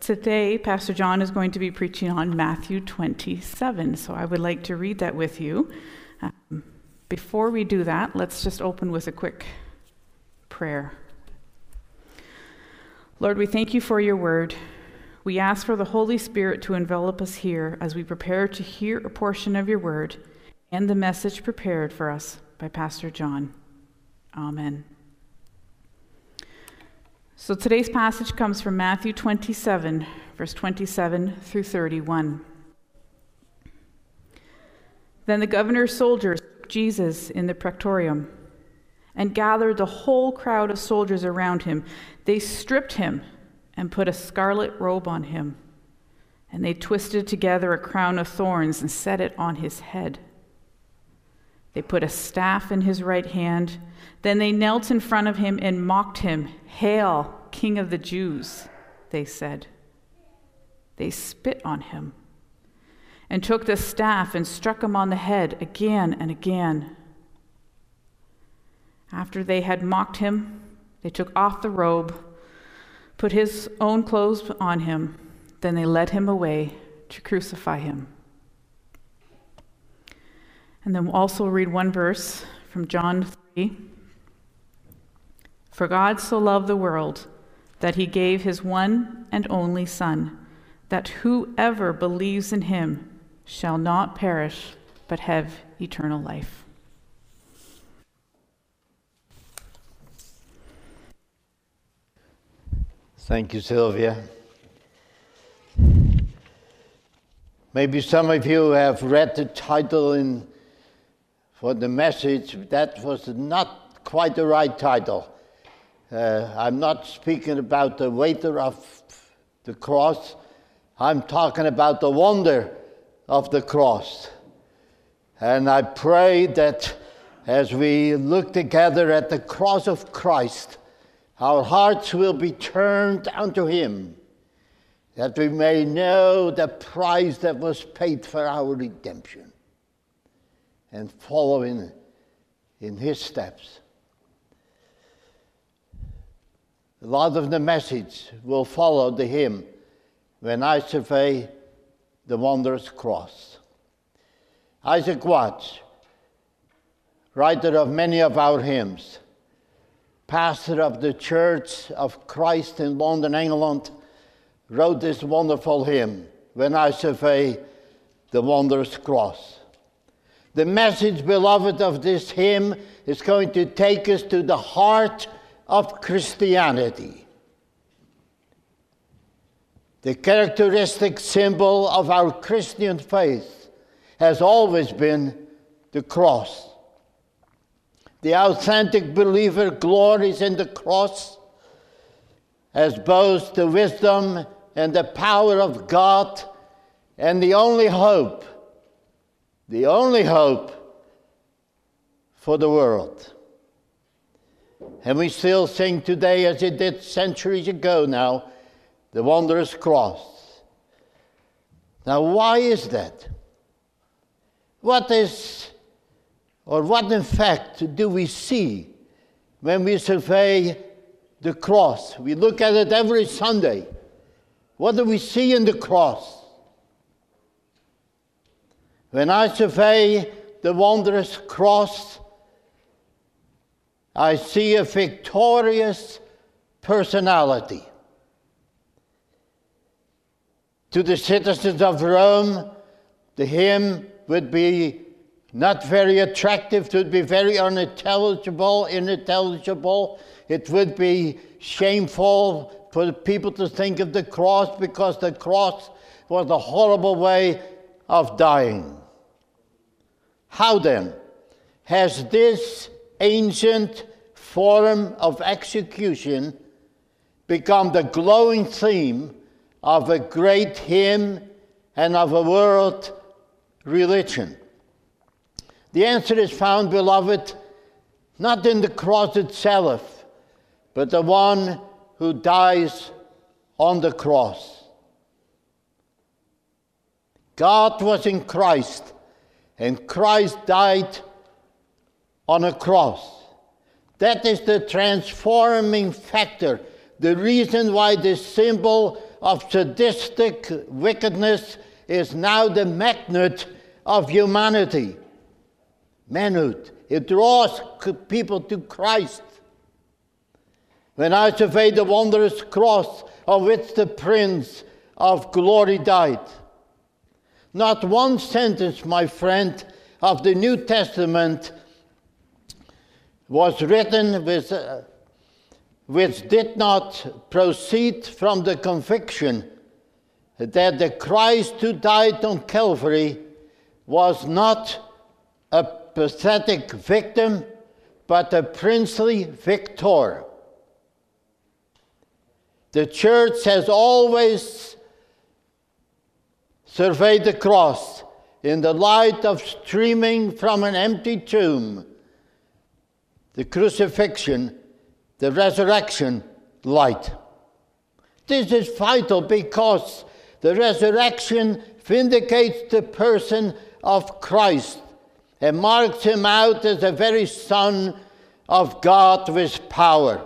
today, Pastor John is going to be preaching on Matthew 27. So I would like to read that with you. Um, before we do that, let's just open with a quick prayer. Lord, we thank you for your word. We ask for the Holy Spirit to envelop us here as we prepare to hear a portion of your word and the message prepared for us by Pastor John. Amen. So today's passage comes from Matthew 27, verse 27 through 31. Then the governor's soldiers took Jesus in the praetorium and gathered the whole crowd of soldiers around him. They stripped him and put a scarlet robe on him, and they twisted together a crown of thorns and set it on his head. They put a staff in his right hand. Then they knelt in front of him and mocked him. Hail, King of the Jews, they said. They spit on him and took the staff and struck him on the head again and again. After they had mocked him, they took off the robe, put his own clothes on him, then they led him away to crucify him. And then we'll also read one verse from John 3. For God so loved the world that he gave his one and only Son, that whoever believes in him shall not perish, but have eternal life. Thank you, Sylvia. Maybe some of you have read the title in for the message, that was not quite the right title. Uh, I'm not speaking about the waiter of the cross, I'm talking about the wonder of the cross. And I pray that as we look together at the cross of Christ, our hearts will be turned unto Him, that we may know the price that was paid for our redemption and follow in, in his steps. A lot of the message will follow the hymn when I survey the wondrous cross. Isaac Watts, writer of many of our hymns, pastor of the Church of Christ in London, England, wrote this wonderful hymn, When I Survey the Wondrous Cross. The message, beloved, of this hymn is going to take us to the heart of Christianity. The characteristic symbol of our Christian faith has always been the cross. The authentic believer glories in the cross as both the wisdom and the power of God and the only hope the only hope for the world. And we still sing today, as it did centuries ago now, the wondrous cross. Now, why is that? What is, or what in fact do we see when we survey the cross? We look at it every Sunday. What do we see in the cross? When I survey the wondrous cross, I see a victorious personality. To the citizens of Rome, the hymn would be not very attractive, it would be very unintelligible, unintelligible. It would be shameful for people to think of the cross because the cross was a horrible way of dying. How then has this ancient form of execution become the glowing theme of a great hymn and of a world religion? The answer is found, beloved, not in the cross itself, but the one who dies on the cross. God was in Christ and Christ died on a cross. That is the transforming factor, the reason why this symbol of sadistic wickedness is now the magnet of humanity. Manhood. It draws people to Christ. When I survey the wondrous cross of which the Prince of Glory died, not one sentence, my friend, of the New Testament was written with, uh, which did not proceed from the conviction that the Christ who died on Calvary was not a pathetic victim, but a princely victor. The church has always surveyed the cross in the light of streaming from an empty tomb, the crucifixion, the resurrection light. This is vital because the resurrection vindicates the person of Christ and marks him out as the very Son of God with power.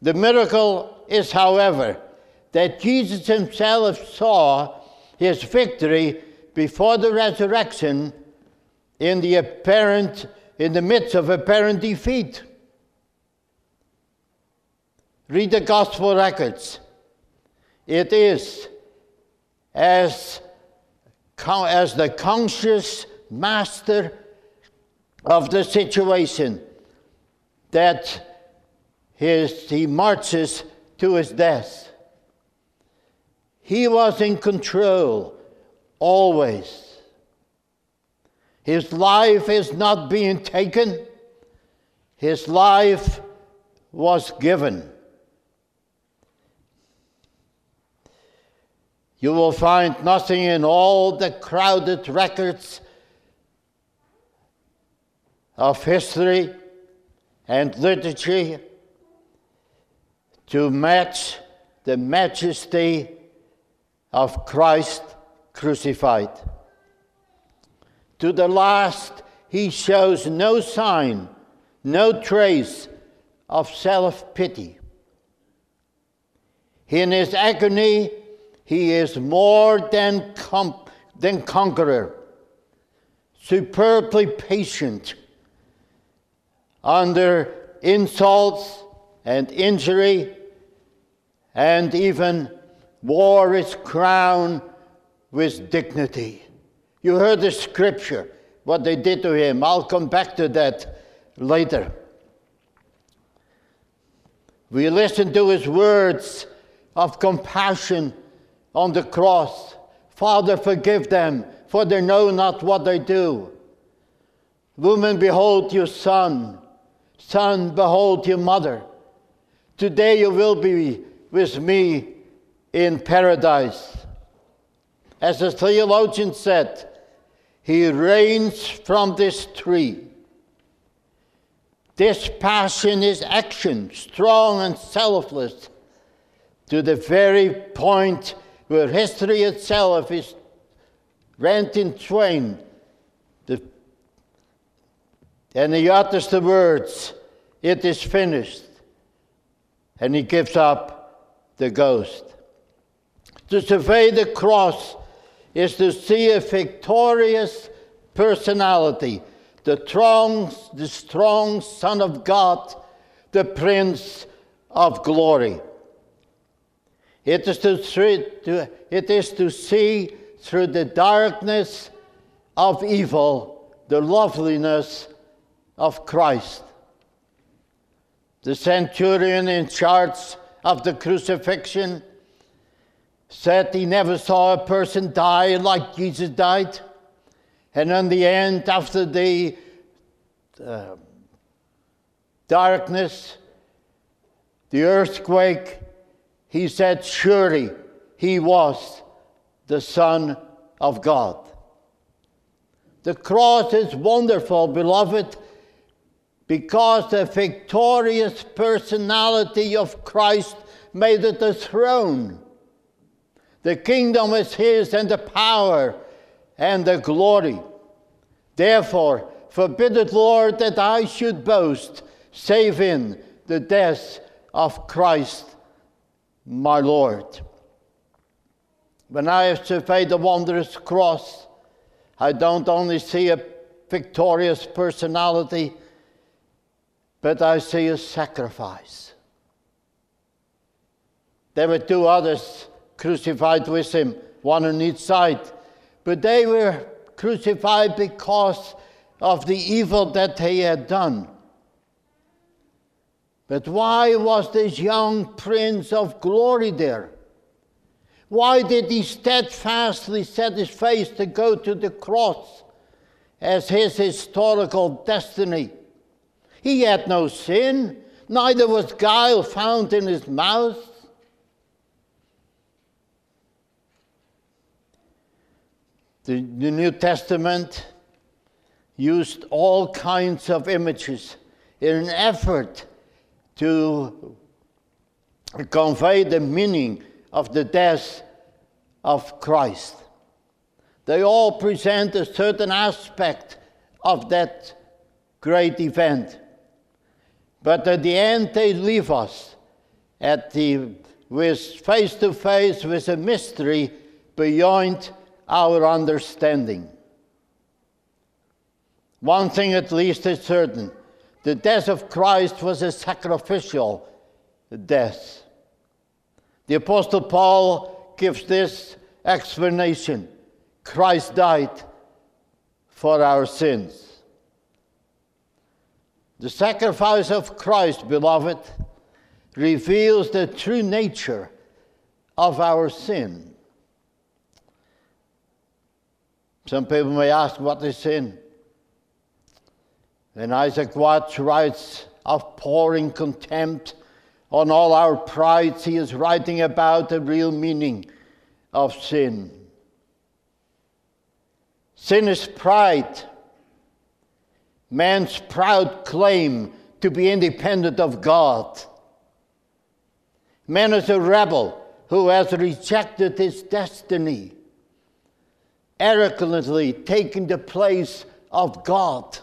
The miracle is, however, that Jesus himself saw his victory before the resurrection in the apparent in the midst of apparent defeat. Read the gospel records. It is as, as the conscious master of the situation that his, he marches to his death. He was in control always. His life is not being taken, his life was given. You will find nothing in all the crowded records of history and literature to match the majesty of Christ crucified. To the last, he shows no sign, no trace of self pity. In his agony, he is more than, com- than conqueror, superbly patient under insults and injury, and even wore his crown with dignity. You heard the scripture, what they did to him. I'll come back to that later. We listen to his words of compassion on the cross. Father, forgive them, for they know not what they do. Woman, behold your son. Son, behold your mother. Today you will be with me in paradise. As the theologian said, he reigns from this tree. This passion is action, strong and selfless, to the very point where history itself is rent in twain. And he utters the words, It is finished. And he gives up the ghost. To survey the cross is to see a victorious personality, the strong, the strong Son of God, the Prince of Glory. It is to, it is to see through the darkness of evil the loveliness of Christ. The centurion in charge of the crucifixion said he never saw a person die like Jesus died. And in the end, after the uh, darkness, the earthquake, he said, Surely he was the Son of God. The cross is wonderful, beloved, because the victorious personality of Christ made it a throne the kingdom is his, and the power and the glory. Therefore, forbid it, Lord, that I should boast, save in the death of Christ my Lord. When I have surveyed the wondrous cross, I don't only see a victorious personality, but I see a sacrifice. There were two others crucified with him, one on each side, but they were crucified because of the evil that he had done. But why was this young prince of glory there? Why did he steadfastly set his face to go to the cross as his historical destiny? He had no sin, neither was guile found in his mouth. The, the New Testament used all kinds of images in an effort to convey the meaning of the death of Christ. They all present a certain aspect of that great event. But at the end, they leave us at the, with face to face with a mystery beyond our understanding. One thing at least is certain the death of Christ was a sacrificial death. The Apostle Paul gives this explanation Christ died for our sins. The sacrifice of Christ, beloved, reveals the true nature of our sin. Some people may ask, what is sin? And Isaac Watts writes of pouring contempt on all our prides, he is writing about the real meaning of sin. Sin is pride, man's proud claim to be independent of God. Man is a rebel who has rejected his destiny, arrogantly taking the place of God.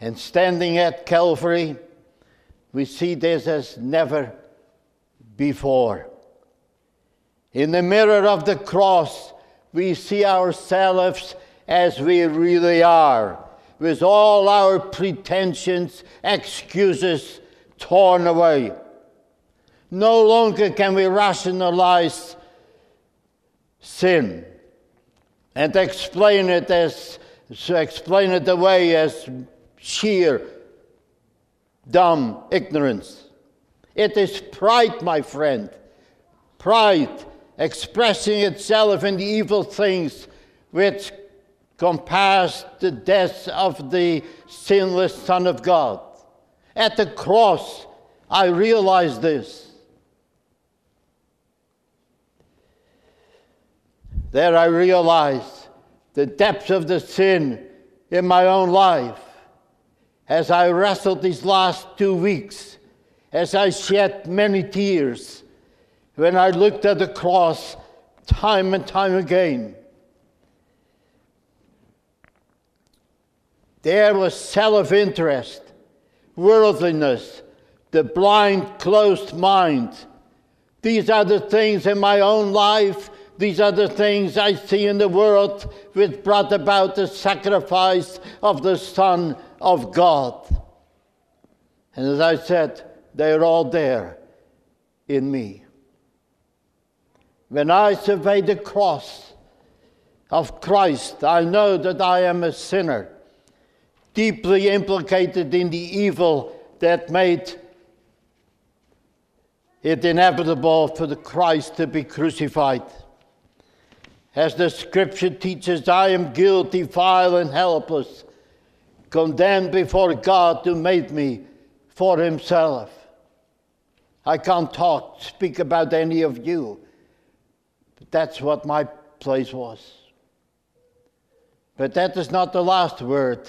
And standing at Calvary, we see this as never before. In the mirror of the cross, we see ourselves as we really are, with all our pretensions, excuses torn away. No longer can we rationalize sin and explain it as explain it away as sheer dumb ignorance. It is pride, my friend. Pride expressing itself in the evil things which compass the death of the sinless Son of God. At the cross, I realized this. There I realized the depths of the sin in my own life as I wrestled these last two weeks, as I shed many tears, when I looked at the cross time and time again. There was self interest, worldliness, the blind, closed mind. These are the things in my own life, these are the things I see in the world which brought about the sacrifice of the Son of God. And as I said, they're all there in me. When I survey the cross of Christ, I know that I am a sinner, deeply implicated in the evil that made it inevitable for the Christ to be crucified. As the scripture teaches, I am guilty, vile, and helpless condemned before God who made me for himself. I can't talk, speak about any of you, but that's what my place was. But that is not the last word.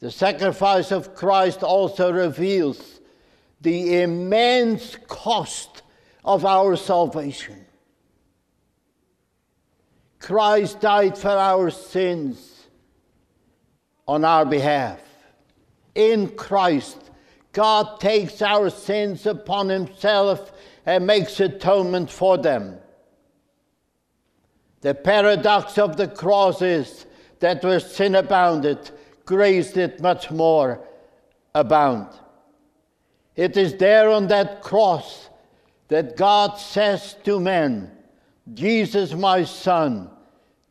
The sacrifice of Christ also reveals the immense cost of our salvation. Christ died for our sins on our behalf. In Christ, God takes our sins upon himself and makes atonement for them. The paradox of the cross is that where sin abounded, grace did much more abound. It is there on that cross that God says to men, Jesus, my son,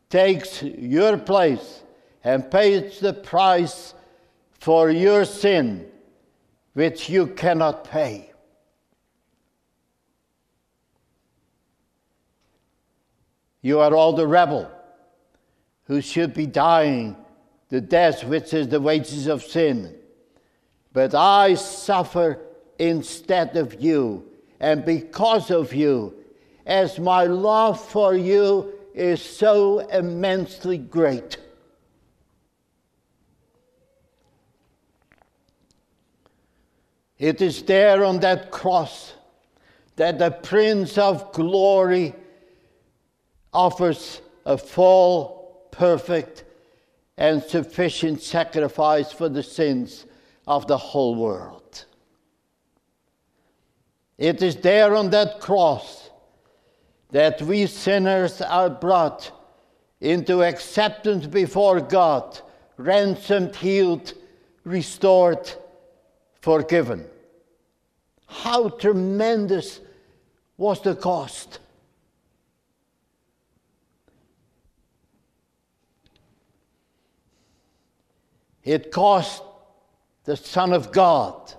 takes your place and pays the price for your sin, which you cannot pay. You are all the rebel who should be dying the death which is the wages of sin. But I suffer instead of you, and because of you, as my love for you is so immensely great. It is there on that cross that the Prince of Glory offers a full, perfect, and sufficient sacrifice for the sins of the whole world. It is there on that cross that we sinners are brought into acceptance before God, ransomed, healed, restored, forgiven. How tremendous was the cost! It cost the Son of God,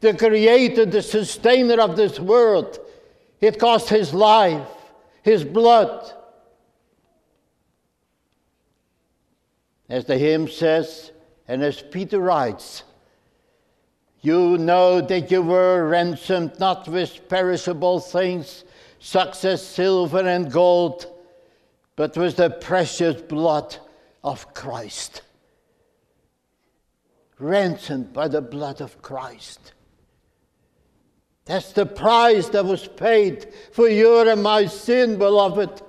the Creator, the Sustainer of this world. It cost His life, His blood. As the hymn says, and as Peter writes, you know that you were ransomed not with perishable things, such as silver and gold, but with the precious blood of Christ ransomed by the blood of Christ. That's the price that was paid for your and my sin, beloved.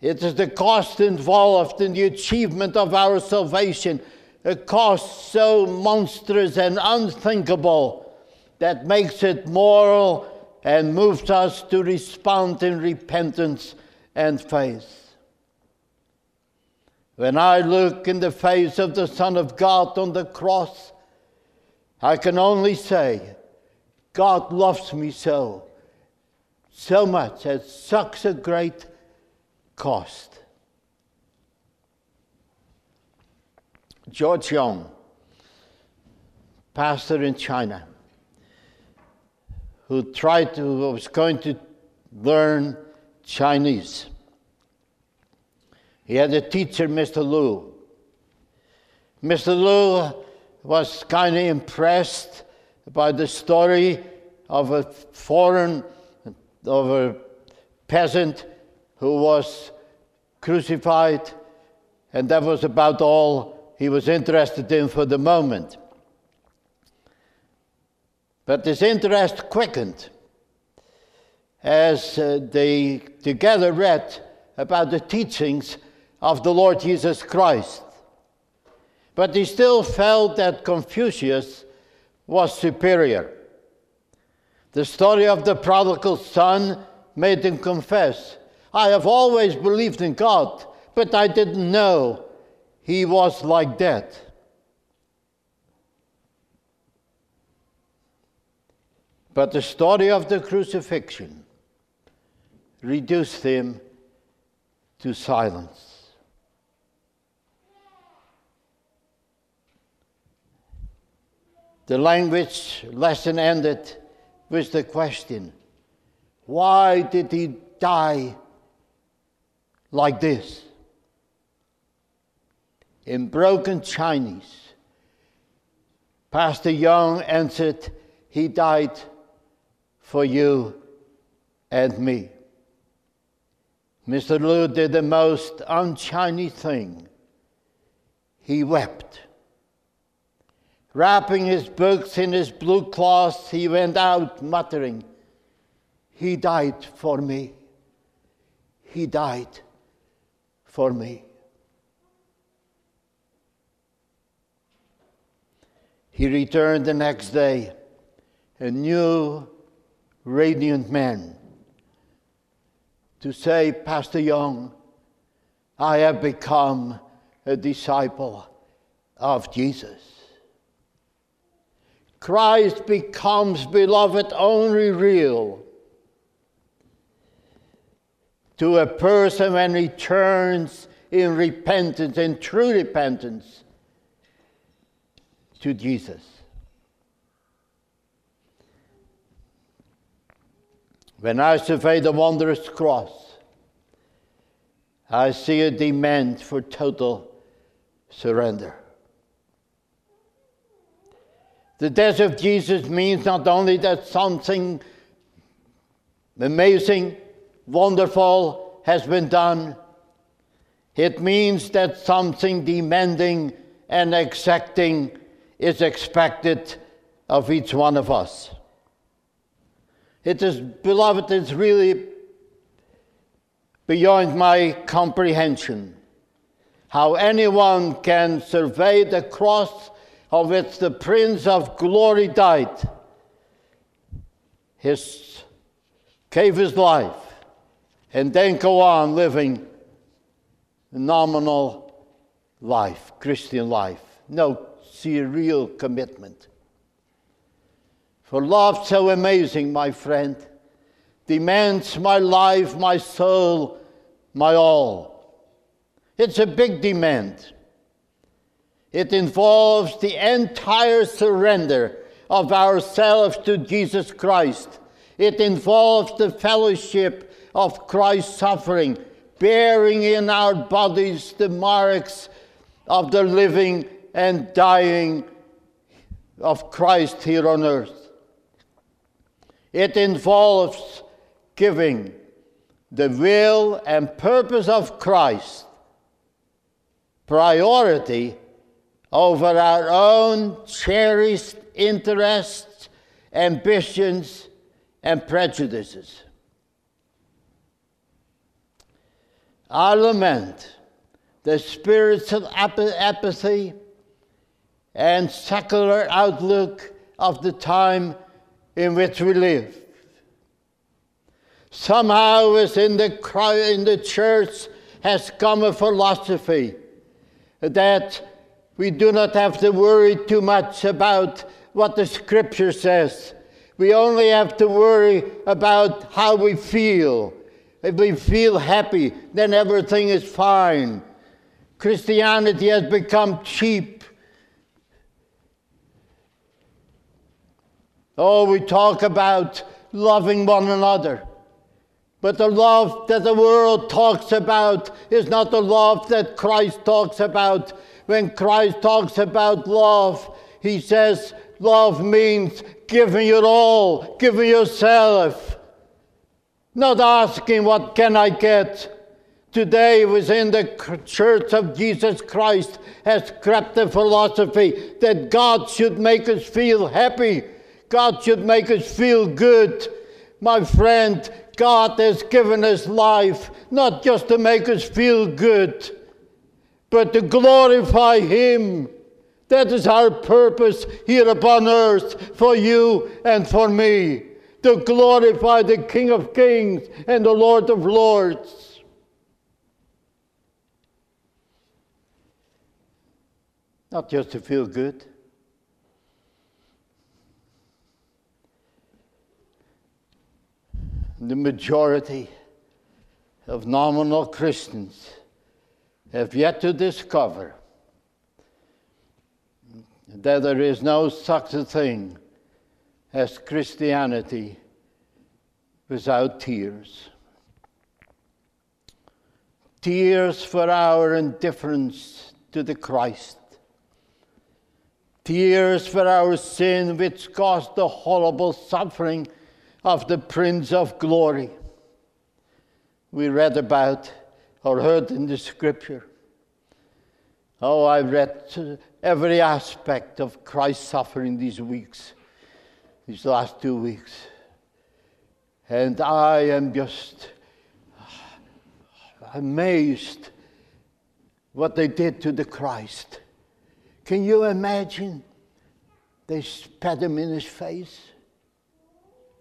It is the cost involved in the achievement of our salvation, a cost so monstrous and unthinkable that makes it moral and moves us to respond in repentance and faith. When I look in the face of the Son of God on the cross, I can only say, God loves me so, so much at such a great cost. George Young, pastor in China, who tried to, was going to learn Chinese. He had a teacher, Mr. Lu. Mr. Lu was kind of impressed by the story of a foreign, of a peasant who was crucified, and that was about all he was interested in for the moment. But his interest quickened as uh, they together read about the teachings of the Lord Jesus Christ. But he still felt that Confucius was superior. The story of the prodigal son made him confess I have always believed in God, but I didn't know he was like that. But the story of the crucifixion reduced him to silence. The language lesson ended with the question why did he die like this? In broken Chinese, Pastor Young answered, He died for you and me. Mr. Lu did the most un Chinese thing. He wept. Wrapping his books in his blue cloth, he went out muttering, He died for me. He died for me. He returned the next day, a new, radiant man, to say, Pastor Young, I have become a disciple of Jesus. Christ becomes, beloved, only real to a person when he turns in repentance, in true repentance, to Jesus. When I survey the wondrous cross, I see a demand for total surrender. The death of Jesus means not only that something amazing, wonderful has been done, it means that something demanding and exacting is expected of each one of us. It is, beloved, it's really beyond my comprehension how anyone can survey the cross of which the Prince of Glory died, his, gave his life, and then go on living a nominal life, Christian life. No real commitment. For love so amazing, my friend, demands my life, my soul, my all. It's a big demand. It involves the entire surrender of ourselves to Jesus Christ. It involves the fellowship of Christ's suffering, bearing in our bodies the marks of the living and dying of Christ here on earth. It involves giving the will and purpose of Christ priority over our own cherished interests, ambitions, and prejudices. I lament the spiritual apathy and secular outlook of the time in which we live. Somehow, within the, in the church has come a philosophy that we do not have to worry too much about what the scripture says. We only have to worry about how we feel. If we feel happy, then everything is fine. Christianity has become cheap Oh, we talk about loving one another. But the love that the world talks about is not the love that Christ talks about. When Christ talks about love, he says love means giving your all, giving yourself. Not asking, what can I get? Today, within the Church of Jesus Christ, has crept a philosophy that God should make us feel happy God should make us feel good. My friend, God has given us life not just to make us feel good, but to glorify Him. That is our purpose here upon earth for you and for me to glorify the King of Kings and the Lord of Lords. Not just to feel good. the majority of nominal Christians have yet to discover that there is no such a thing as Christianity without tears. Tears for our indifference to the Christ. Tears for our sin, which caused the horrible suffering of the Prince of Glory. We read about or heard in the scripture. Oh, I've read every aspect of Christ's suffering these weeks, these last two weeks. And I am just ah, amazed what they did to the Christ. Can you imagine They spat him in his face.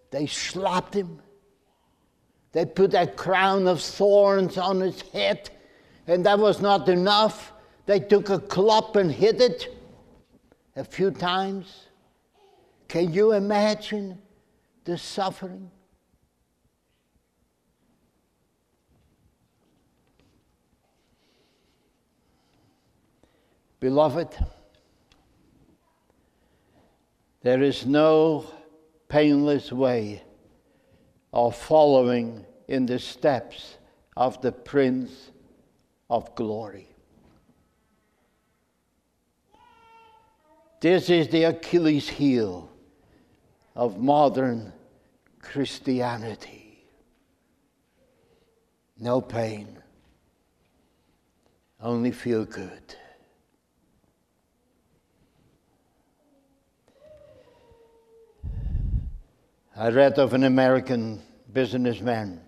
They slapped him. They put a crown of thorns on his head, and that was not enough. They took a club and hit it a few times. Can you imagine the suffering? Beloved, there is no painless way of following in the steps of the Prince of Glory. This is the Achilles heel of modern Christianity. No pain, only feel good. I read of an American businessman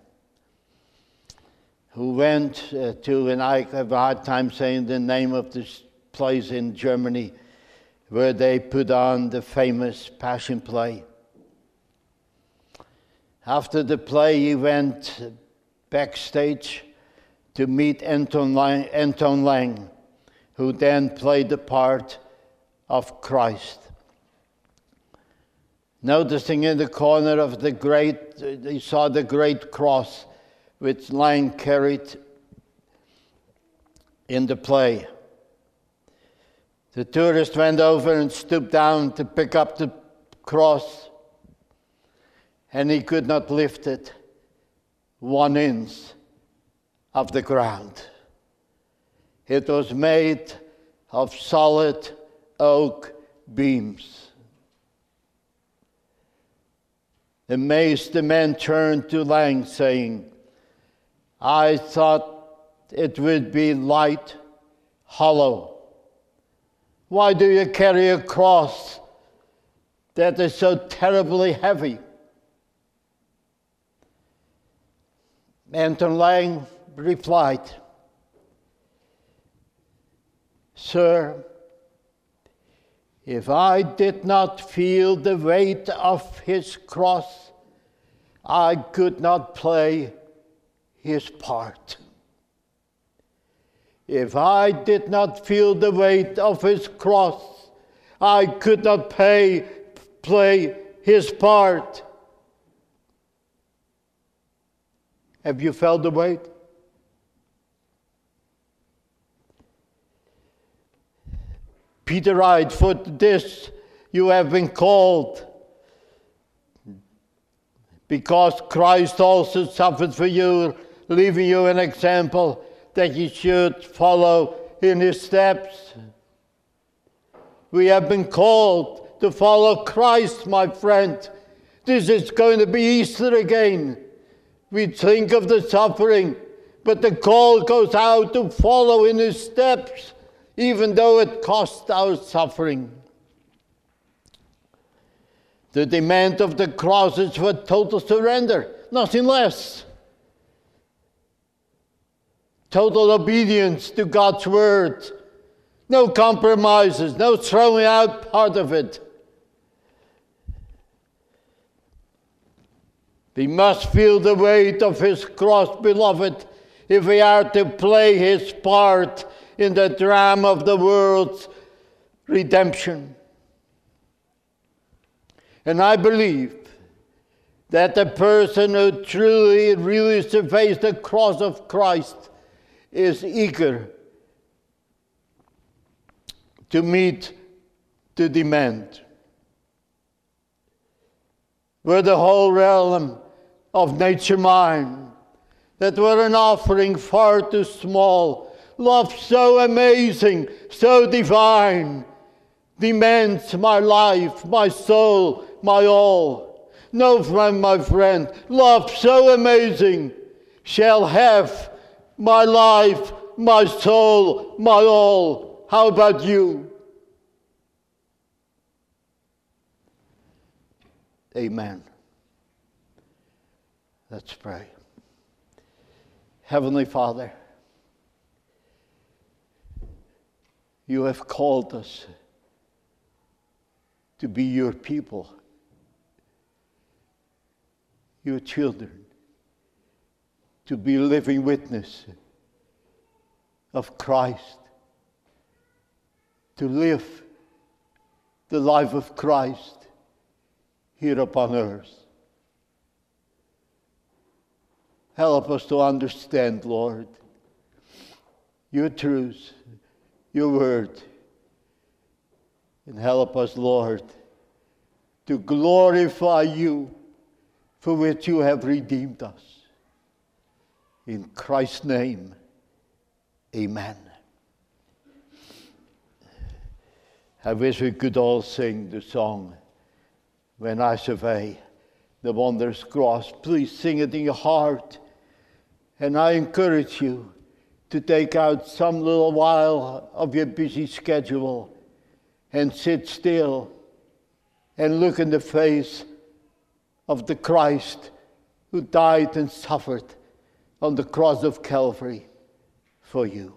who went uh, to, and I have a hard time saying the name of this place in Germany where they put on the famous Passion Play. After the play, he went backstage to meet Anton Lang, Anton Lang who then played the part of Christ. Noticing in the corner of the great, he saw the great cross which Lang carried in the play. The tourist went over and stooped down to pick up the cross, and he could not lift it one inch of the ground. It was made of solid oak beams. Amazed, the man turned to Lang, saying, I thought it would be light, hollow. Why do you carry a cross that is so terribly heavy? Anton Lang replied, Sir, if I did not feel the weight of his cross, I could not play his part. If I did not feel the weight of his cross, I could not pay, play his part. Have you felt the weight? Peter writes, For this you have been called, because Christ also suffered for you, leaving you an example that you should follow in his steps. We have been called to follow Christ, my friend. This is going to be Easter again. We think of the suffering, but the call goes out to follow in his steps even though it costs our suffering. The demand of the cross is for total surrender, nothing less. Total obedience to God's word. No compromises, no throwing out part of it. We must feel the weight of His cross, beloved, if we are to play His part in the drama of the world's redemption. And I believe that the person who truly, really surveys the cross of Christ is eager to meet the demand. Were the whole realm of nature mine, that were an offering far too small love so amazing, so divine, demands my life, my soul, my all. No, friend, my friend, love so amazing shall have my life, my soul, my all. How about you? Amen. Let's pray. Heavenly Father, you have called us to be your people, your children, to be living witness of Christ, to live the life of Christ here upon earth. Help us to understand, Lord, your truths, your word. And help us, Lord, to glorify you for which you have redeemed us. In Christ's name, amen. I wish we could all sing the song, When I Survey the Wondrous Cross. Please sing it in your heart. And I encourage you to take out some little while of your busy schedule and sit still and look in the face of the Christ who died and suffered on the cross of Calvary for you.